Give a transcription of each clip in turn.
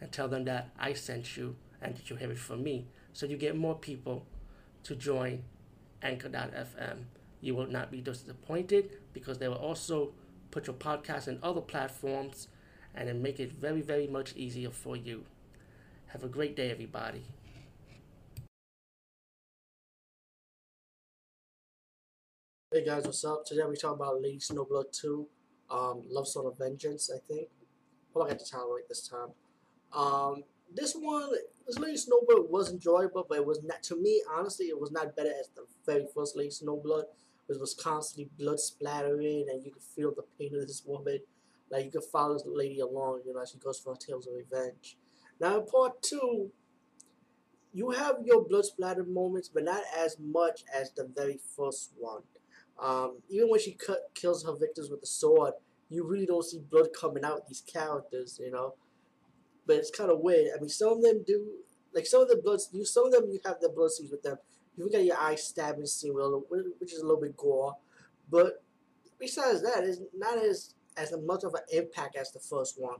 and tell them that I sent you and that you have it from me. So you get more people to join Anchor.fm. You will not be disappointed because they will also put your podcast in other platforms and then make it very, very much easier for you. Have a great day, everybody. Hey guys, what's up? Today we talk about Lady Snowblood 2, um, Love Song of Vengeance, I think. Hope I got the title right this time. Um, this one, this Lady Snowblood was enjoyable, but it was not, to me, honestly, it was not better as the very first Lady Snowblood, which was constantly blood splattering, and you could feel the pain of this woman. Like, you could follow this lady along, you know, as she goes for her tales of revenge. Now, in part two, you have your blood splattered moments, but not as much as the very first one. Um, even when she cut, kills her victims with the sword, you really don't see blood coming out these characters, you know. But it's kind of weird. I mean, some of them do, like some of the blood, you some of them you have the blood scenes with them. You got your eye stabbing scene, which is a little bit gore. But besides that, it's not as as much of an impact as the first one.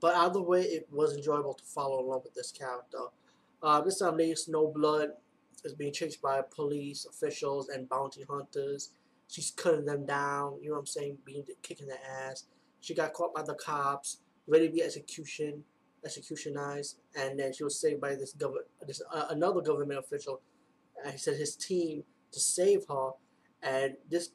But either way, it was enjoyable to follow along with this character. Uh, this time, Lady Snowblood is being chased by police officials and bounty hunters. She's cutting them down, you know what I'm saying, being kicking their ass. She got caught by the cops, ready to be execution, executionized, and then she was saved by this government, this uh, another government official. And he said his team to save her, and this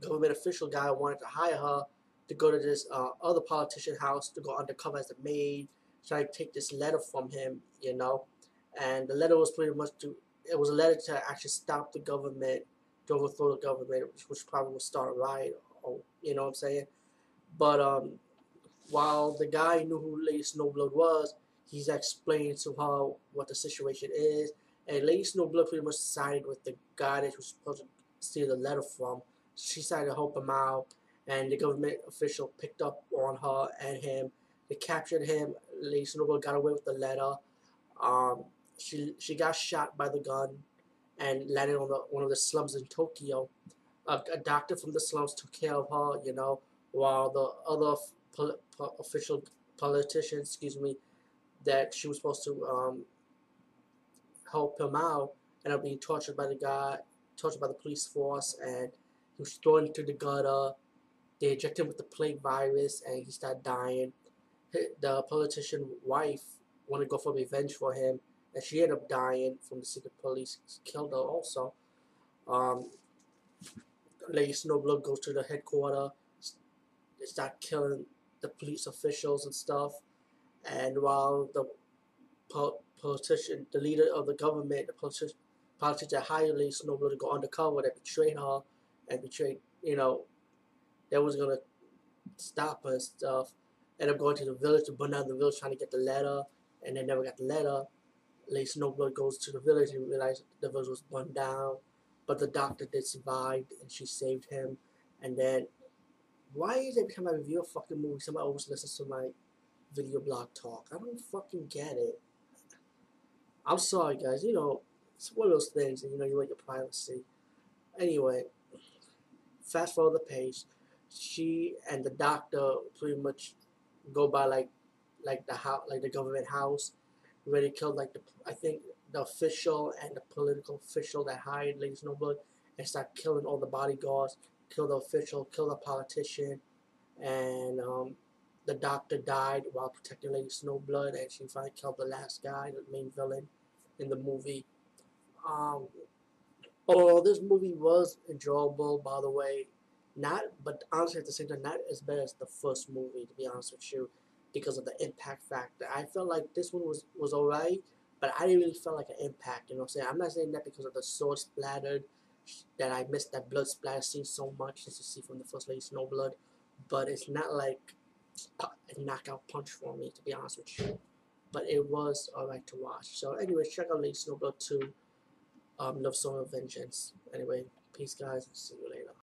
government official guy wanted to hire her to go to this uh, other politician house to go undercover as a maid, try to take this letter from him, you know and the letter was pretty much to it was a letter to actually stop the government to overthrow the government which, which probably would start a riot or you know what I'm saying but um while the guy knew who Lady Snowblood was he's explaining to her what the situation is. And Lady Snowblood pretty much sided with the guy that was supposed to steal the letter from. She decided to help him out and the government official picked up on her and him. They captured him. Lady Snowblood got away with the letter. Um, she she got shot by the gun and landed on the one of the slums in Tokyo. A, a doctor from the slums took care of her, you know, while the other pol po official politician, excuse me, that she was supposed to um, help him out, ended up being tortured by the guy, tortured by the police force, and he was thrown into the gutter. They injected him with the plague virus, and he started dying. The politician wife wanted to go for revenge for him, and she ended up dying from the secret police killed her also. Um, Lady Snowblood goes to the headquarters, start killing the police officials and stuff, and while the politician, the leader of the government, the politician, politician hired Lady Snowblood to go undercover, that betrayed her and betrayed, you know, that was gonna stop her and stuff. Ended up going to the village to burn down the village trying to get the letter, and they never got the letter. Lady Snowblood goes to the village and realizes the village was burned down. But the doctor did survive and she saved him. And then, why is every time I review a fucking movie, somebody always listens to my video blog talk? I don't fucking get it. I'm sorry, guys. You know, it's one of those things, and you know, you want your privacy. Anyway, fast forward the page. She and the doctor pretty much go by like, like the house, like the government house, where they killed like the I think the official and the political official that hired Lady Snowblood and start killing all the bodyguards, kill the official, kill the politician, and um, the doctor died while protecting Lady Snowblood, and she finally killed the last guy, the main villain in the movie. Um, this movie was enjoyable, by the way, not, but honestly at the same time, not as bad as the first movie, to be honest with you because of the impact factor. I felt like this one was, was alright, but I didn't really feel like an impact, you know what I'm saying? I'm not saying that because of the sword splattered, that I missed that blood splatter scene so much as you see from the First Lady Snowblood, but it's not like a knockout punch for me, to be honest with you. but it was alright to watch. So anyway, check out Lady Snowblood 2, um, Love Song of Vengeance. Anyway, peace guys, see you later.